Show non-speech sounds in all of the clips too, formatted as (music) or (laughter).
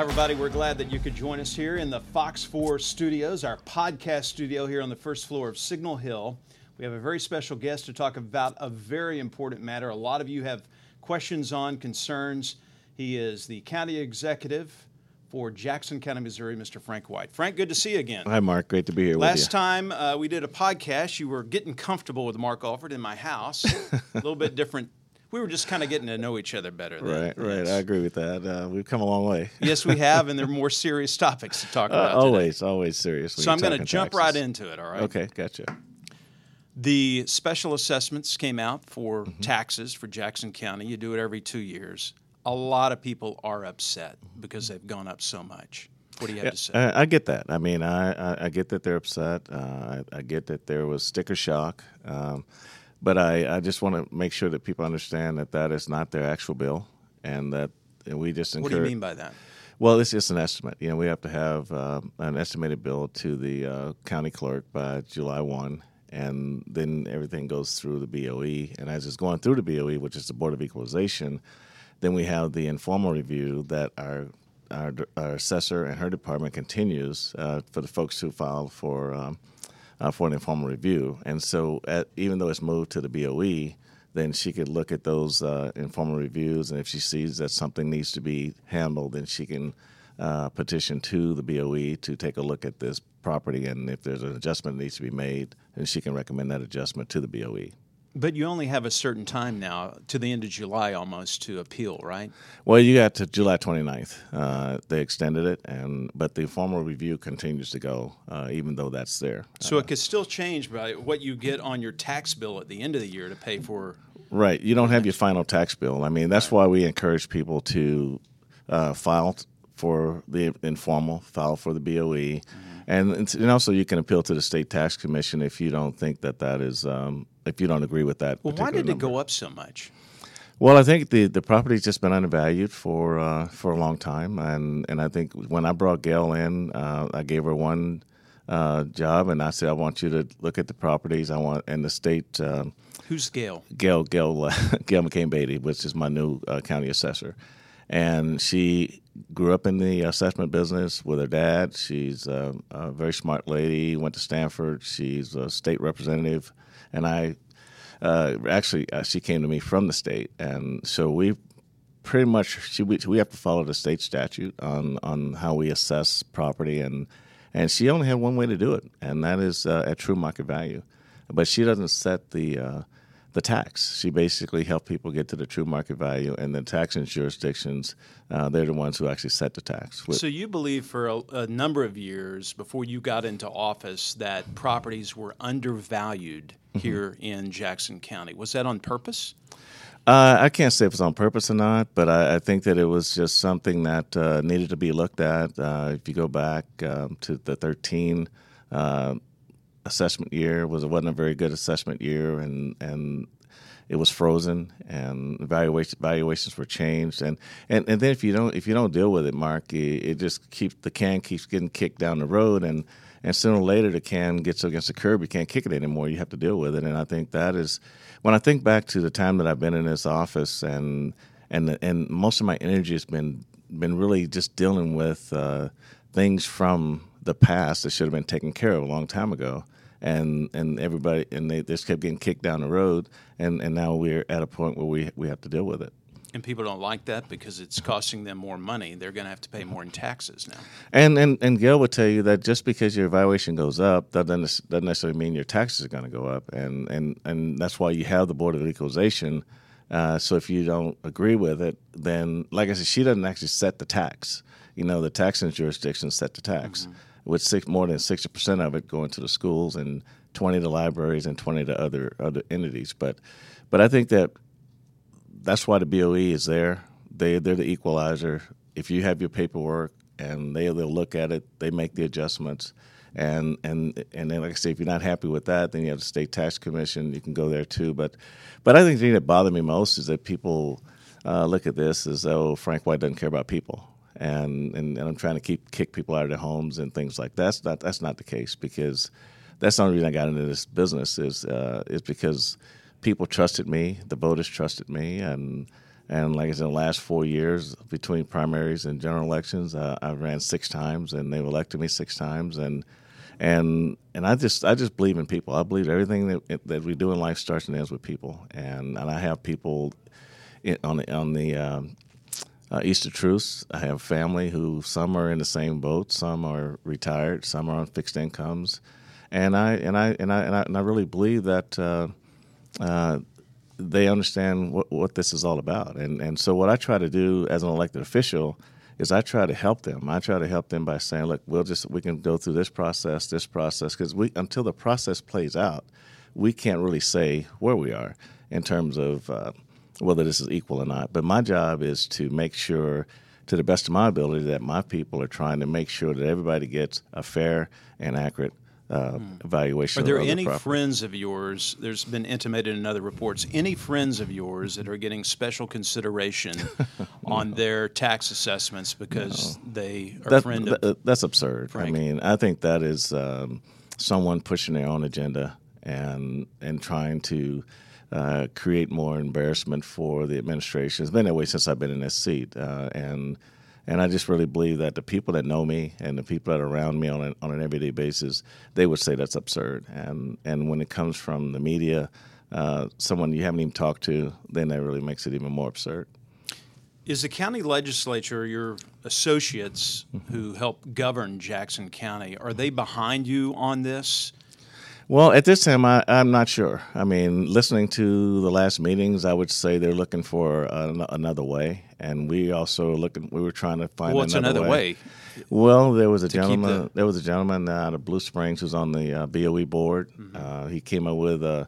Hi, everybody. We're glad that you could join us here in the Fox 4 studios, our podcast studio here on the first floor of Signal Hill. We have a very special guest to talk about a very important matter. A lot of you have questions on, concerns. He is the county executive for Jackson County, Missouri, Mr. Frank White. Frank, good to see you again. Hi, Mark. Great to be here Last with you. time uh, we did a podcast, you were getting comfortable with Mark Alford in my house. (laughs) a little bit different. We were just kind of getting to know each other better. Then. Right, right. Yes. I agree with that. Uh, we've come a long way. (laughs) yes, we have, and there are more serious topics to talk Uh, about. today. always, always serious. So I'm going to jump taxes. right into it, all right? Okay, gotcha. The special assessments came out for Mm-hmm. taxes for Jackson County. You do it every two years. A lot of people are upset because they've gone up so much. What do you have to say? I, I get that. I mean, I, I, I get that they're upset. Uh, I, I get that there was sticker shock. Um, but I, I just want to make sure that people understand that that is not their actual bill and that we just encourage. what do you mean by that? Well, it's just an estimate. You know, we have to have um, an estimated bill to the uh, county clerk by July 1, and then everything goes through the BOE. And as it's going through the BOE, which is the Board of Equalization, then we have the informal review that our our, our assessor and her department continues uh, for the folks who file for um, uh, for an informal review. And so, at, even though it's moved to the BOE, then she could look at those uh, informal reviews, and if she sees that something needs to be handled, then she can uh, petition to the BOE to take a look at this property, and if there's an adjustment that needs to be made, then she can recommend that adjustment to the BOE. But you only have a certain time now, to the end of July almost, to appeal, right? Well, you got to July 29th. Uh, they extended it, and but the formal review continues to go, uh, even though that's there. So it could still change by what you get on your tax bill at the end of the year to pay for. Right. You don't have your final tax bill. I mean, that's why we encourage people to uh, file for the informal, file for the BOE, and and also you can appeal to the state tax commission if you don't think that that is um, if you don't agree with that. Well, why did it go up so much? Well, I think the, the property's just been undervalued for uh, for a long time, and, and I think when I brought Gail in, uh, I gave her one uh, job, and I said I want you to look at the properties. I want and the state. Um, Who's Gail? Gail Gail uh, (laughs) Gail McCann Beatty, which is my new uh, county assessor, and she grew up in the assessment business with her dad. She's uh, a very smart lady. Went to Stanford. She's a state representative, and I uh, actually uh, she came to me from the state, and so we pretty much she, we, we have to follow the state statute on on how we assess property and and she only had one way to do it and that is uh, at true market value but she doesn't set the uh, the tax she basically helped people get to the true market value and the tax jurisdictions uh, they're the ones who actually set the tax With- So you believe for a, a number of years before you got into office that properties were undervalued Mm-hmm. here in Jackson County. Was that on purpose? Uh, I can't say if it's on purpose or not, but I, I think that it was just something that uh, needed to be looked at. Uh, if you go back um, to the 13 uh, assessment year, was it wasn't a very good assessment year, and and it was frozen, and valuation valuations were changed, and, and, and then if you don't if you don't deal with it, Mark, it, it just keeps the can keeps getting kicked down the road, and and sooner or later the can gets against the curb. You can't kick it anymore. You have to deal with it, and I think that is when I think back to the time that I've been in this office, and and and most of my energy has been been really just dealing with uh, things from the past that should have been taken care of a long time ago. And and everybody and they just kept getting kicked down the road, and, and now we're at a point where we we have to deal with it. And people don't like that because it's costing them more money. They're going to have to pay more in taxes now. And and and Gail would tell you that just because your valuation goes up, that doesn't doesn't necessarily mean your taxes are going to go up, and and and that's why you have the board of equalization. Uh, so if you don't agree with it, then like I said, she doesn't actually set the tax. You know, the taxing jurisdictions set the tax, with six more than sixty percent of it going to the schools and twenty to libraries and twenty to other other entities. But but I think that that's why the BOE is there. they they're the equalizer. If you have your paperwork and they they'll look at it, they make the adjustments. And and and then, like I say, if you're not happy with that, then you have the state tax commission. You can go there too. But but I think the thing that bothered me most is that people uh, look at this as though Frank White doesn't care about people, and, and and I'm trying to keep kick people out of their homes and things like that. That's not that's not the case because that's the only reason I got into this business is uh, is because people trusted me, the voters trusted me, and and like I said, in the last four years between primaries and general elections, uh, I ran six times, and they've elected me six times, and and and I just I just believe in people. I believe everything that that we do in life starts and ends with people, and and I have people on the on the um, uh, East of Troost. I have family who some are in the same boat, some are retired, some are on fixed incomes, and I and I and I and I, and I really believe that. Uh, uh, they understand what, what this is all about, and and so what I try to do as an elected official is I try to help them. I try to help them by saying, look, we'll just we can go through this process, this process, because we until the process plays out, we can't really say where we are in terms of uh, whether this is equal or not. But my job is to make sure, to the best of my ability, that my people are trying to make sure that everybody gets a fair and accurate uh, hmm. evaluation. Are there any the friends of yours? There's been intimated in other reports. Any friends of yours that are getting special consideration (laughs) no. on their tax assessments because no. they are that, friend that, That's absurd. Frank. I mean, I think that is um, someone pushing their own agenda and and trying to. Uh, create more embarrassment for the administration. It's been that way since I've been in this seat, uh, and and I just really believe that the people that know me and the people that are around me on an, on an everyday basis, they would say that's absurd. And and when it comes from the media, uh, someone you haven't even talked to, then that really makes it even more absurd. Is the county legislature, your associates who help govern Jackson County, are they behind you on this? Well, at this time, I, am not sure. I mean, listening to the last meetings, I would say they're looking for an, another way, and we also looking. We were trying to find What's another, another way. way. Well, there was a gentleman. The... There was a gentleman out of Blue Springs who's on the uh, BOE board. Mm-hmm. Uh, he came up with a,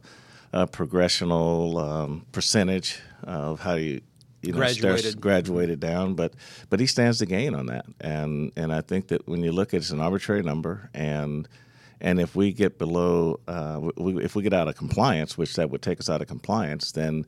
a progressional um, percentage of how you you know, graduated. graduated down, but but he stands to gain on that, and and I think that when you look at it, it's an arbitrary number, and and if we get below, uh, we, if we get out of compliance, which that would take us out of compliance, then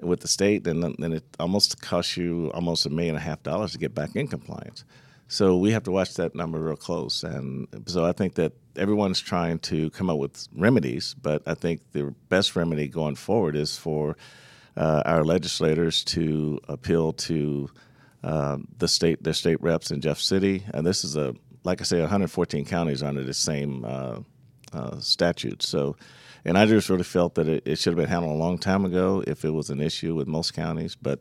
with the state, then then it almost costs you almost a million and a half dollars to get back in compliance. So we have to watch that number real close. And so I think that everyone's trying to come up with remedies, but I think the best remedy going forward is for uh, our legislators to appeal to uh, the state, their state reps in Jeff City. And this is a like I say, 114 counties under the same uh, uh, statute. So, and I just really felt that it, it, should have been handled a long time ago if it was an issue with most counties, but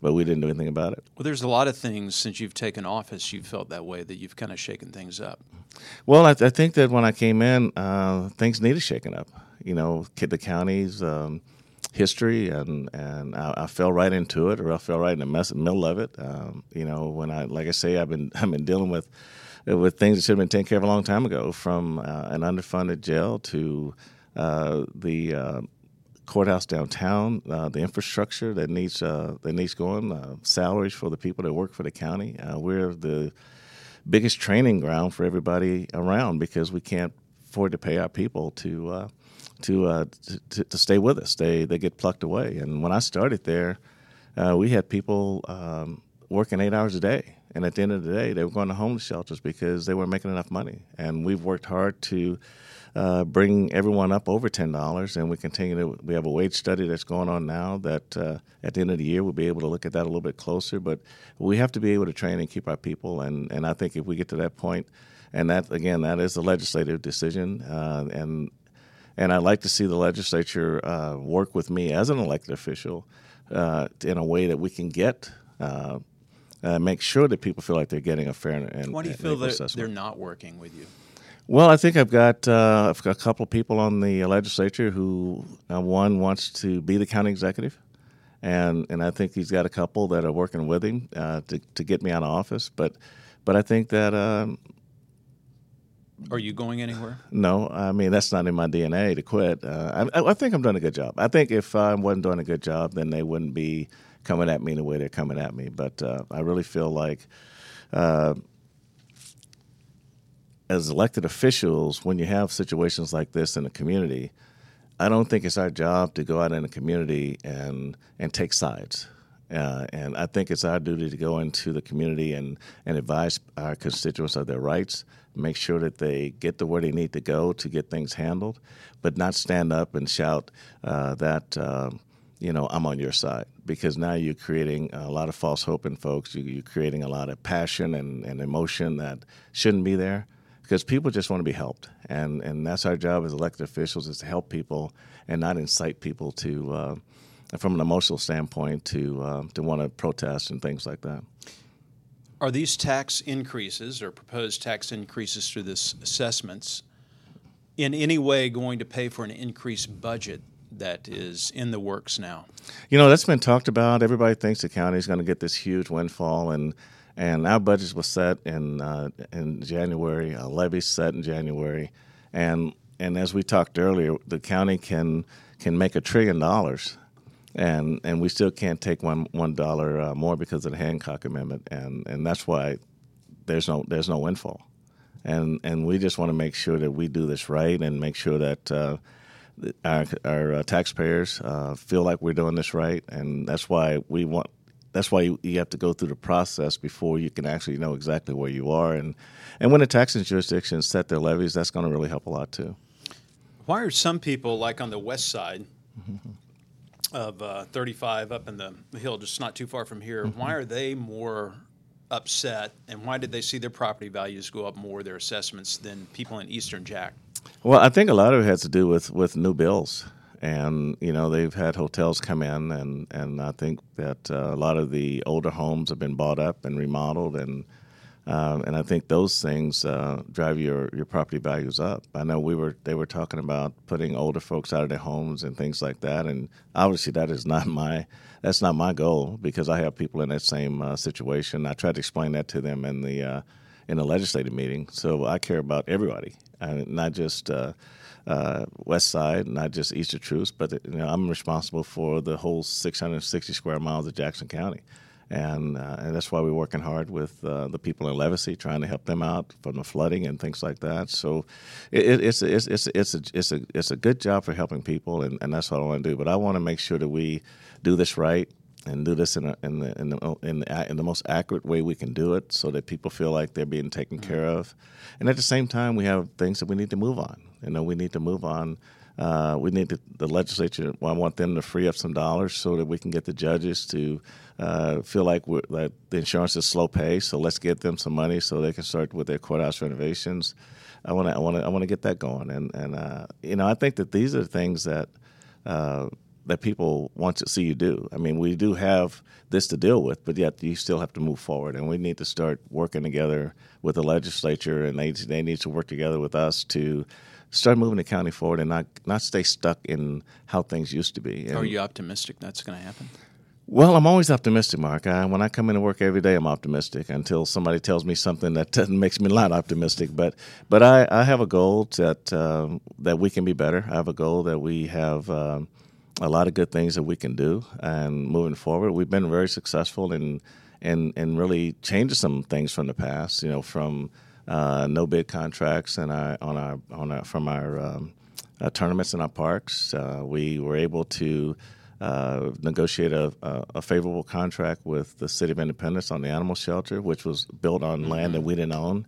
but we didn't do anything about it. Well, there's a lot of things since you've taken office you've felt that way that you've kind of shaken things up. Well, I, th- I think that when I came in, uh, things needed shaking up. You know, the counties. Um, history, and and I, I, fell right into it, or I fell right in the mess, middle of it. Um, you know, when I like I say, I've been (laughs) I've been dealing with with things that should have been taken care of a long time ago, from uh, an underfunded jail to uh, the uh, courthouse downtown, uh, the infrastructure that needs uh, that needs going, uh, salaries for the people that work for the county. we're the biggest training ground for everybody around because we can't afford to pay our people to to, uh, to, to stay with us. They they get plucked away. And when I started there, uh, we had people um, working eight hours a day. And at the end of the day, they were going to homeless shelters because they weren't making enough money. And we've worked hard to uh, bring everyone up over ten dollars, and we continue to. We have a wage study that's going on now. That uh, at the end of the year, we'll be able to look at that a little bit closer. But we have to be able to train and keep our people. And and I think if we get to that point, and that again, that is a legislative decision. Uh, and and I'd like to see the legislature uh, work with me as an elected official uh, in a way that we can get uh, make sure that people feel like they're getting a fair and why do you feel that they're not working with you? Well, I think I've got, uh, I've got a couple of people on the legislature who uh, one wants to be the county executive, and and I think he's got a couple that are working with him uh, to to get me out of office. But but I think that. Um, are you going anywhere? No, I mean that's not in my DNA to quit. Uh, I, I think I'm doing a good job. I think if I wasn't doing a good job, then they wouldn't be coming at me in the way they're coming at me. But uh, I really feel like. Uh, as elected officials, when you have situations like this in the community, I don't think it's our job to go out in the community and and take sides. Uh, and I think it's our duty to go into the community and, and advise our constituents of their rights, make sure that they get to where they need to go to get things handled, but not stand up and shout uh, that, uh, you know, I'm on your side. Because now you're creating a lot of false hope in folks. You, are creating a lot of passion and, and emotion that shouldn't be there because people just want to be helped. And, and that's our job as elected officials is to help people and not incite people to uh, from an emotional standpoint to uh, to want to protest and things like that. Are these tax increases or proposed tax increases through this assessments in any way going to pay for an increased budget that is in the works now? You know, that's been talked about. Everybody thinks the county is going to get this huge windfall, and and our budgets were set in uh, in January. A levy set in January, and and as we talked earlier, the county can can make a trillion dollars and and we still can't take one one dollar uh, more because of the Hancock Amendment, and and that's why there's no there's no windfall, and and we just want to make sure that we do this right and make sure that. Uh, our, our uh, taxpayers uh, feel like we're doing this right, and that's why we want. That's why you, you, have to go through the process before you can actually know exactly where you are, and and when the taxing jurisdictions set their levies, that's going to really help a lot too. Why are some people like on the west side mm-hmm (laughs) of uh, 35 up in the hill, just not too far from here, mm-hmm. why are they more upset and why did they see their property values go up more, their assessments, than people in Eastern Jack? Well, I think a lot of it has to do with, with new bills. And, you know, they've had hotels come in, and, and I think that uh, a lot of the older homes have been bought up and remodeled, and um, and I think those things uh, drive your, your property values up. I know we were they were talking about putting older folks out of their homes and things like that, and obviously that is not (laughs) my that's not my goal because I have people in that same uh, situation. I tried to explain that to them in the uh, in a legislative meeting. So I care about everybody, not just. Uh, uh, West Side, not just East of Troost, but you know, I'm responsible for the whole 660 square miles of Jackson County and, uh, and that's why we're working hard with uh, the people in Levasy, trying to help them out from the flooding and things like that. So it, it's, it's, it's, it's, a, it's, a, it's a good job for helping people, and, and that's what I want to do. But I want to make sure that we do this right and do this in, a, in, the, in, the, in, the, in the most accurate way we can do it so that people feel like they're being taken mm-hmm. care of. And at the same time, we have things that we need to move on. You know, we need to move on uh, we need to, the legislature. I want them to free up some dollars so that we can get the judges to uh, feel like that the insurance is slow pay. So let's get them some money so they can start with their courthouse renovations. I want to. I want to. I want to get that going. And and uh, you know, I think that these are things that uh, that people want to see you do. I mean, we do have this to deal with, but yet you still have to move forward, and we need to start working together with the legislature, and they they need to work together with us to start moving the county forward and not not stay stuck in how things used to be. And, Are you optimistic that's going to happen? Well, I'm always optimistic, Mark. I, when I come into work every day, I'm optimistic until somebody tells me something that (laughs) makes me not optimistic. But but I, I have a goal that um, that we can be better. I have a goal that we have um, a lot of good things that we can do. And moving forward, we've been very successful in in in really changing some things from the past. You know, from uh, no bid contracts and our, on our on our from our um, uh, tournaments in our parks. Uh, we were able to uh, negotiate a, a, favorable contract with the City of Independence on the animal shelter, which was built on mm-hmm. land that we didn't own.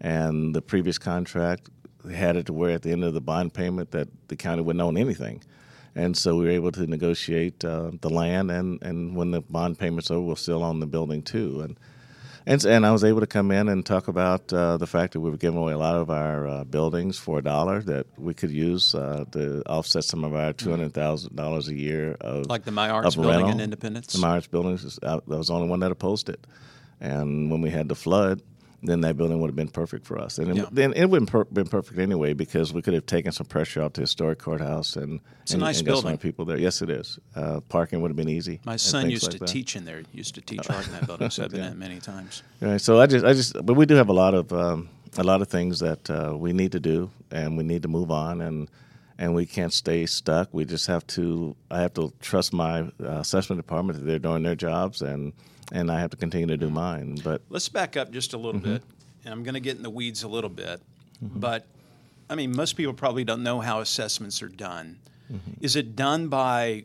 And the previous contract had it to where at the end of the bond payment that the county wouldn't own anything. And so we were able to negotiate uh, the land, and, and when the bond payment's over, we'll still own the building too. And and, and I was able to come in and talk about uh, the fact that we were giving away a lot of our uh, buildings for a dollar that we could use uh, to offset some of our two hundred thousand dollars a year of like the My Arts building rental. in Independence. The My Arts building was, uh, that was the only one that opposed it, and when we had the flood, then that building would have been perfect for us. And yeah. it, then it wouldn't per- been perfect anyway because we could have taken some pressure off the historic courthouse and it's and, a nice and building. people there. Yes, it is. Uh, parking would have been easy. My son used like to that. teach in there. Used to teach art in that building. So I've been (laughs) yeah. in many times. Right. So I just, I just, but we do have a lot of, um, a lot of things that uh, we need to do, and we need to move on and and we can't stay stuck. We just have to. I have to trust my uh, assessment department that they're doing their jobs, and and I have to continue to do mine. But let's back up just a little mm-hmm. bit, and I'm going to get in the weeds a little bit. Mm-hmm. But I mean, most people probably don't know how assessments are done. Mm-hmm. Is it done by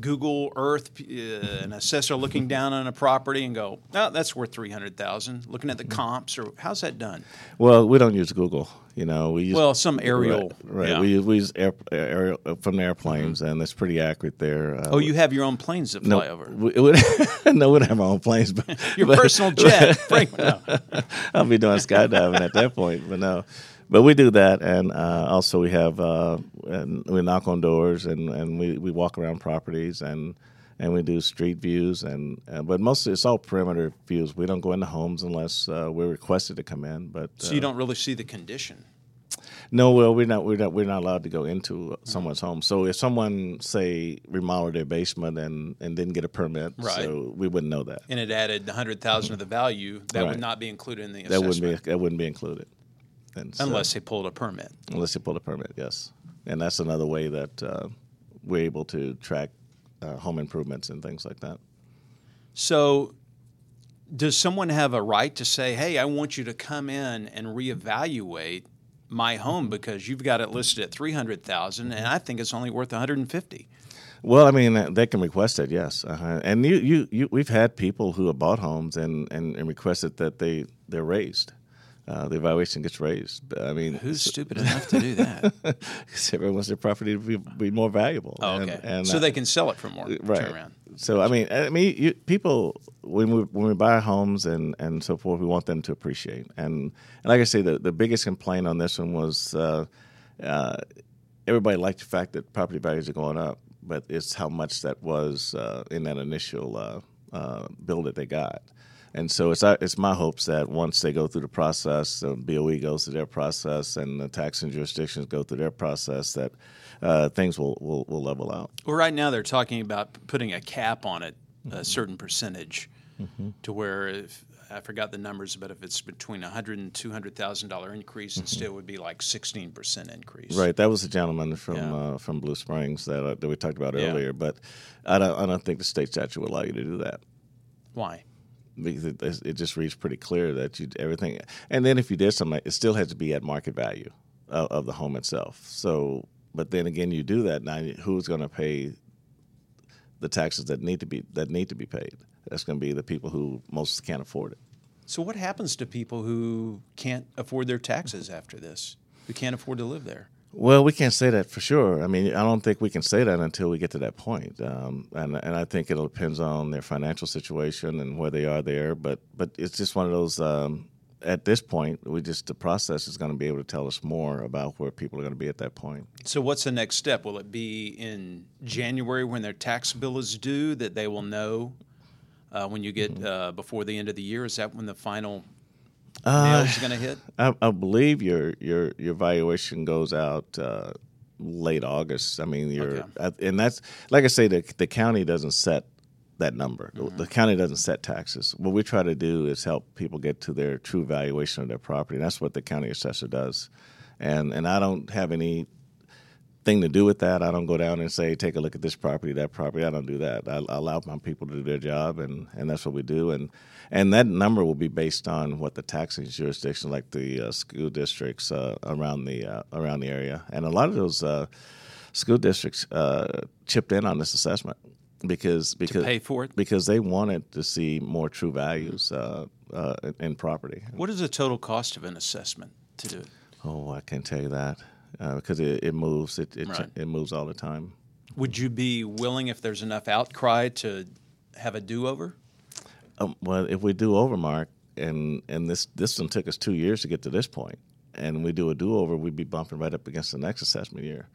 Google Earth, uh, an assessor looking down on a property and go, "Oh, that's worth three hundred thousand. Looking at the mm-hmm. comps, or how's that done? Well, we don't use Google. You know, we use well some aerial. Right, right. Yeah. we use we use air, aerial uh, from airplanes, mm-hmm. and it's pretty accurate there. Uh, oh, you have your own planes that fly no, over? We, we, (laughs) no, we don't have our own planes, but (laughs) your but, personal (laughs) jet. no. I'll be doing skydiving at that point, but no but we do that, and uh, also we have uh, we knock on doors and, and we, we walk around properties and and we do street views and uh, but mostly it's all perimeter views. We don't go into homes unless uh, we're requested to come in. But so you uh, don't really see the condition. No, well, we're not we're not we're not allowed to go into someone's home. So if someone say remodeled their basement and and didn't get a permit, right. so we wouldn't know that. And it added 100,000 of the value that right. would not be included in the assessment. That wouldn't be that wouldn't be included. And unless so, they pulled a permit. Unless they pulled a permit, yes. And that's another way that uh, we're able to track uh, home improvements and things like that. So, does someone have a right to say, "Hey, I want you to come in and reevaluate my home because you've got it listed at three hundred thousand, and I think it's only worth one hundred and fifty? Well, I mean, they can request it, yes. Uh-huh. And you, you, you, we've had people who have bought homes and, and, and requested that they they're raised uh, the evaluation gets raised. I mean, who's stupid enough to do that? (laughs) Because everyone wants their property to be, be more valuable. Oh, okay. And, and so uh, they can sell it for more. Right. Turnaround. So I mean, I mean, you, people when we when we buy homes and, and so forth, we want them to appreciate. And, and like I say, the, the biggest complaint on this one was uh, uh, everybody liked the fact that property values are going up, but it's how much that was uh, in that initial uh, bill that they got. And so it's it's my hopes that once they go through the process, the BOE goes through their process, and the taxing jurisdictions go through their process, that uh, things will, will, will level out. Well, right now they're talking about putting a cap on it, mm-hmm. a certain percentage, mm-hmm. to where if I forgot the numbers, but if it's between a hundred and two hundred thousand dollar increase, mm-hmm. it still would be like sixteen percent increase. Right. That was the gentleman from yeah. uh, from Blue Springs that uh, that we talked about yeah. earlier. But I don't I don't think the state statute would allow you to do that. Why? Because it, it, just reads pretty clear that you everything. And then if you did something, it still has to be at market value of, of the home itself. So, but then again, you do that now. Who's going to pay the taxes that need to be that need to be paid? That's going to be the people who most can't afford it. So, what happens to people who can't afford their taxes after this? Who can't afford to live there? Well, we can't say that for sure. I mean, I don't think we can say that until we get to that point. Um, and and I think it depends on their financial situation and where they are there. But but it's just one of those. Um, at this point, we just the process is going to be able to tell us more about where people are going to be at that point. So, what's the next step? Will it be in January when their tax bill is due that they will know uh, when you get mm-hmm. uh, before the end of the year? Is that when the final uh, going to hit? I, I, believe your your your valuation goes out uh, late August. I mean, you're okay. and that's like I say, the the county doesn't set that number. Mm-hmm. The county doesn't set taxes. What we try to do is help people get to their true valuation of their property, and that's what the county assessor does. And and I don't have any thing to do with that. I don't go down and say, take a look at this property, that property. I don't do that. I, I, allow my people to do their job, and, and that's what we do. And and that number will be based on what the taxing jurisdiction, like the uh, school districts uh, around the uh, around the area, and a lot of those uh, school districts uh, chipped in on this assessment because because to pay for it because they wanted to see more true values uh, in property. What is the total cost of an assessment to do it? Oh, I can't tell you that uh, because it, it, moves. It it, right. it moves all the time. Would you be willing, if there's enough outcry, to have a do-over? Um, well, if we do Overmark, and and this this one took us two years to get to this point, and we do a do-over, we'd be bumping right up against the next assessment year,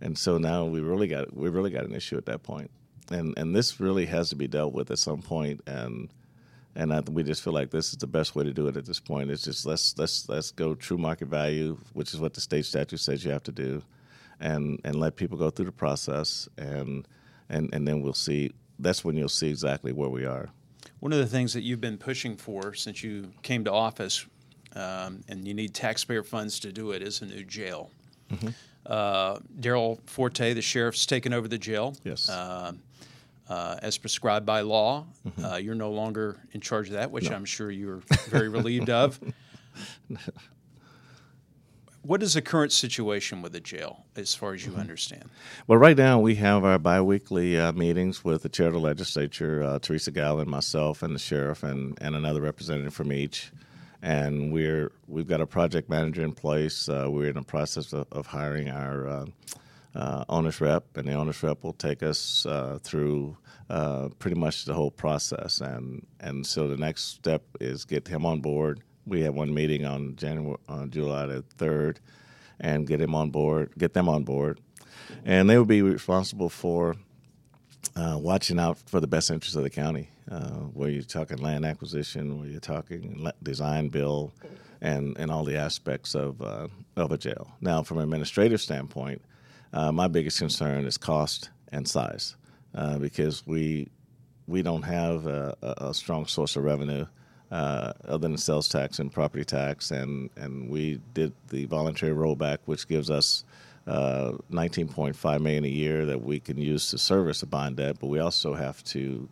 and so now we really got we really got an issue at that point, and and this really has to be dealt with at some point, and and I, we just feel like this is the best way to do it at this point. It's just let's let's let's go true market value, which is what the state statute says you have to do, and and let people go through the process, and and and then we'll see. That's when you'll see exactly where we are. One of the things that you've been pushing for since you came to office, um, and you need taxpayer funds to do it, is a new jail. Mm-hmm. Uh, Darryl Forte, the sheriff's taken over the jail. Yes. Uh, uh, as prescribed by law. Uh, you're no longer in charge of that, which I'm sure you're very relieved of. (laughs) What is the current situation with the jail, as far as you understand? Well, right now we have our biweekly uh, meetings with the chair of the legislature, uh, Theresa Galvin, myself, and the sheriff, and, and another representative from each. And we're we've got a project manager in place. Uh, we're in the process of, of hiring our uh, uh, owner's rep, and the owner's rep will take us uh, through uh, pretty much the whole process. And and so the next step is get him on board. We have one meeting on January on July the third, and get him on board, get them on board, and they will be responsible for uh, watching out for the best interests of the county. Uh, where you're talking land acquisition, where you're talking design bill, and and all the aspects of uh, of a jail. Now, from an administrative standpoint, uh, my biggest concern is cost and size, uh, because we we don't have a, a strong source of revenue uh, other than sales tax and property tax, and and we did the voluntary rollback, which gives us uh, 19.5 million a year that we can use to service the bond debt, but we also have to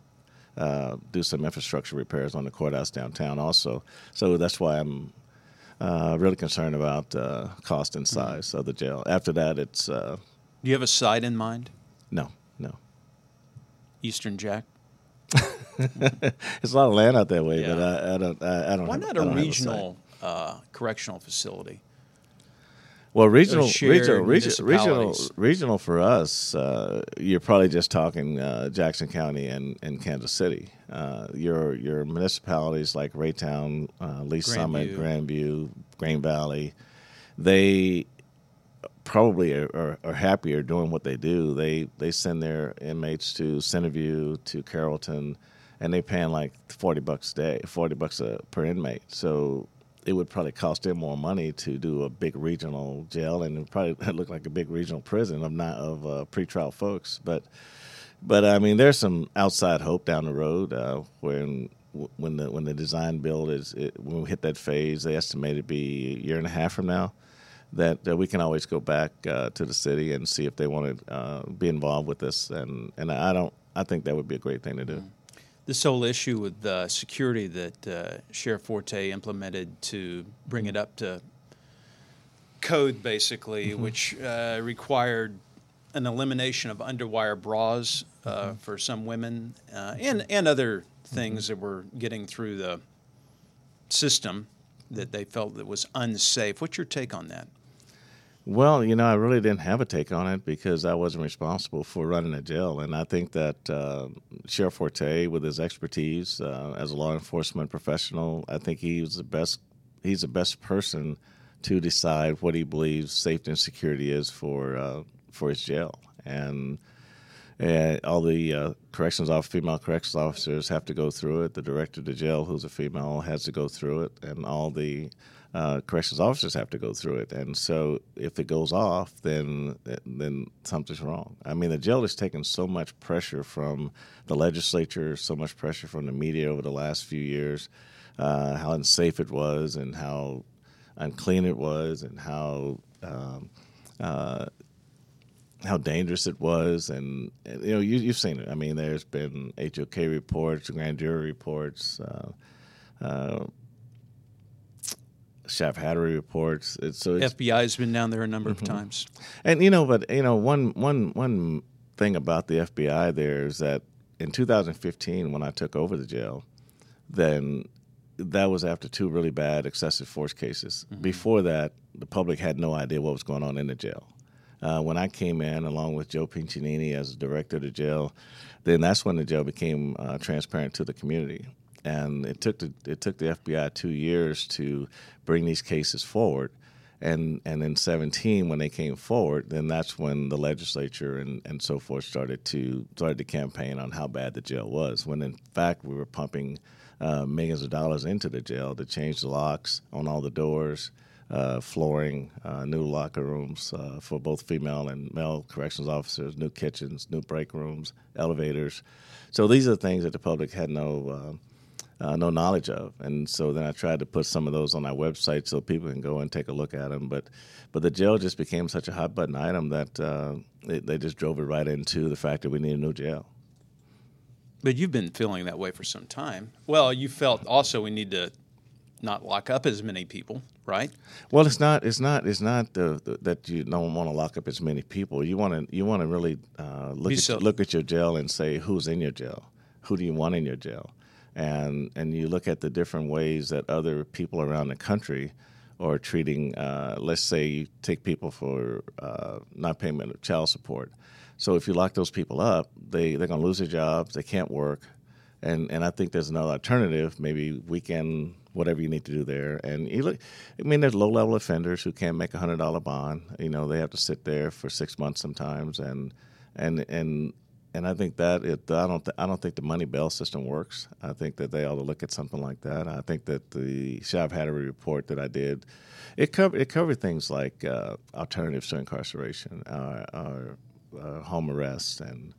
uh, do some infrastructure repairs on the courthouse downtown also. So that's why I'm uh, really concerned about uh, cost and size of the jail. After that, it's uh, Do you have a site in mind? no, no. Eastern Jack? (laughs) It's a lot of land out that way, Yeah. but I, I don't. I, I don't. Why have, not a regional uh, correctional facility? Well, regional, regional, regional, regional, regional for us, uh, you're probably just talking uh, Jackson County and, and Kansas City. Uh, your your municipalities like Raytown, uh, Lee Summit, Grandview, Grain Valley, they probably are, are, are happier doing what they do. They they send their inmates to Centerview, to Carrollton, and they paying like forty bucks a day, forty bucks a, per inmate. So it would probably cost them more money to do a big regional jail, and it probably (laughs) look like a big regional prison of not of uh, pretrial folks. But but I mean, there's some outside hope down the road uh, when when the when the design build is it, when we hit that phase. They estimate it be a year and a half from now. That uh, we can always go back uh, to the city and see if they want to uh, be involved with this, and and I don't. I think that would be a great thing to do. This whole issue with uh, security that uh, Sheriff Forte implemented to bring it up to code, basically, Mm-hmm. which uh, required an elimination of underwire bras uh, Mm-hmm. for some women uh, and, and other things that were getting through the system that they felt that was unsafe. What's your take on that? Well, you know, I really didn't have a take on it because I wasn't responsible for running a jail, and I think that uh, Sheriff Forte, with his expertise uh, as a law enforcement professional, I think he was the best. He's the best person to decide what he believes safety and security is for uh, for his jail, and uh, all the uh, corrections off female corrections officers have to go through it. The director of the jail, who's a female, has to go through it, and all the uh, corrections officers have to go through it. And so, if it goes off, then then something's wrong. I mean, the jail has taken so much pressure from the legislature, so much pressure from the media over the last few years, uh, how unsafe it was, and how unclean it was, and how um, uh, how dangerous it was, and, and, you know you, you've seen it. I mean, there's been HOK reports, grand jury reports, uh, Shive-Hattery reports. It's, so it's, FBI's been down there a number Mm-hmm. of times. and you know, but you know, one one one thing about the FBI there is that in 2015, when I took over the jail, then that was after two really bad excessive force cases. Before that, the public had no idea what was going on in the jail. Uh, when I came in, along with Joe Piccinini as director of the jail, then that's when the jail became uh, transparent to the community. And it took the, it took the FBI two years to bring these cases forward. And and in 17, when they came forward, then that's when the legislature and, and so forth started to started to campaign on how bad the jail was. When in fact we were pumping uh, millions of dollars into the jail to change the locks on all the doors, uh, flooring, uh, new locker rooms uh, for both female and male corrections officers, new kitchens, new break rooms, elevators. So these are things that the public had no uh, no knowledge of. And so then I tried to put some of those on our website so people can go and take a look at them. But but the jail just became such a hot button item that uh, they, they just drove it right into the fact that we need a new jail. But you've been feeling that way for some time. Well, you felt also we need to not lock up as many people, right? Well, it's not. It's not. It's not the, the, that you don't want to lock up as many people. You want to. You want to really uh, look at so, look at your jail and say who's in your jail. Who do you want in your jail? And and you look at the different ways that other people around the country are treating. Uh, let's say you take people for uh, not payment of child support. So if you lock those people up, they they're going to lose their jobs. They can't work. And and I think there's another alternative. Maybe weekend whatever you need to do there. And you look, I mean, there's low level offenders who can't make a hundred dollar bond. You know, they have to sit there for six months sometimes, and and and and I think that it. I don't. Th- I don't think the money bail system works. I think that they ought to look at something like that. I think that the Shive-Hattery report that I did, it covered it covered things like uh, alternatives to incarceration, uh, uh, home arrest, and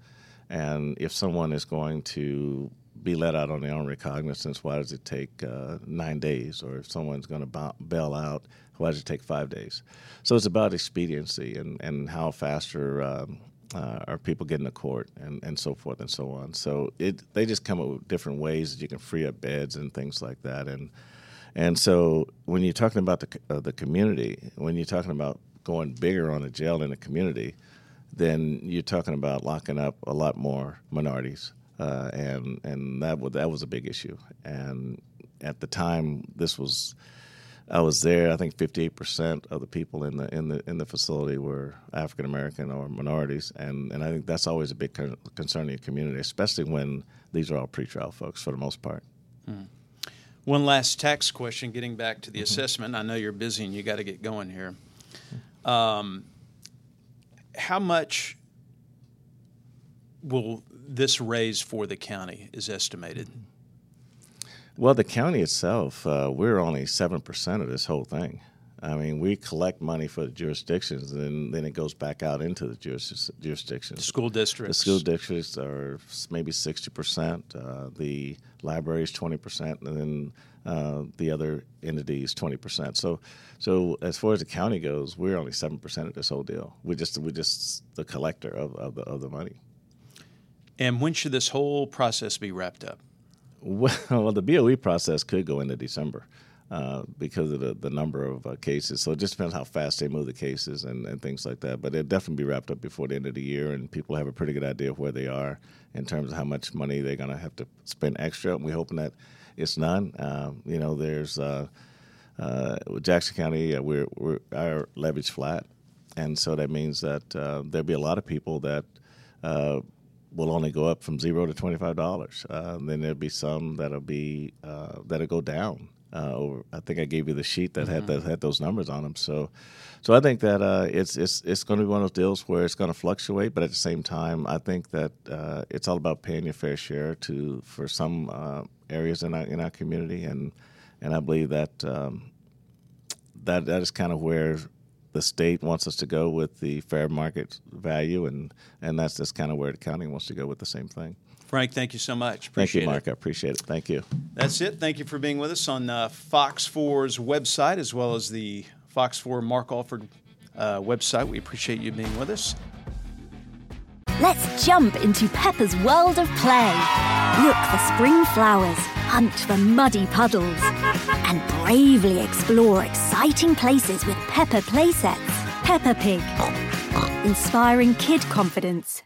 and if someone is going to be let out on their own recognizance, why does it take uh, nine days? Or if someone's going to bail out, why does it take five days? So it's about expediency and, and how faster. um, uh, are people getting to court and, and so forth and so on. So it they just come up with different ways that you can free up beds and things like that. And and so when you're talking about the uh, the community, when you're talking about going bigger on a jail in a community, then you're talking about locking up a lot more minorities uh, and and that was that was a big issue. And at the time, this was I was there. I think 58 percent of the people in the in the in the facility were African American or minorities, and and I think that's always a big concern in the community, especially when these are all pretrial folks for the most part. Hmm. One last tax question, getting back to the mm-hmm. assessment. I know you're busy and you got to get going here. Um, how much will this raise for the county is estimated? Well, the county itself, uh, we're only 7% of this whole thing. I mean, we collect money for the jurisdictions, and then it goes back out into the juris- jurisdictions. School districts. The school districts are maybe 60%, uh, the libraries 20%, and then uh, the other entities 20%. So, so as far as the county goes, we're only 7% of this whole deal. We're just we're just the collector of, of the of the money. And when should this whole process be wrapped up? (laughs) Well, the BOE process could go into December uh, because of the, the number of uh, cases. So it just depends how fast they move the cases and, and things like that. But it'll definitely be wrapped up before the end of the year, and people have a pretty good idea of where they are in terms of how much money they're going to have to spend extra. And we're hoping that it's none. Uh, you know, there's uh, uh, Jackson County, uh, we're, we're, our leverage flat. And so that means that there'll be a lot of people that will only go up from zero to twenty five dollars. Uh, then there'll be some that'll be uh, that'll go down. Uh, over, I think I gave you the sheet that mm-hmm. had that had those numbers on them. So, so I think that uh, it's it's it's going to be one of those deals where it's going to fluctuate, but at the same time, I think that uh, it's all about paying your fair share to for some uh, areas in our in our community, and and I believe that um, that that is kind of where the state wants us to go with the fair market value, and, and that's just kind of where the county wants to go with the same thing. Frank, thank you so much. Appreciate thank you, Mark. It. I appreciate it. Thank you. That's it. Thank you for being with us on uh, Fox 4's website as well as the Fox 4 Mark Alford uh, website. We appreciate you being with us. Let's jump into Peppa's world of play. Look for spring flowers, hunt for muddy puddles, and bravely explore exciting places with Peppa playsets. Peppa Pig, inspiring kid confidence.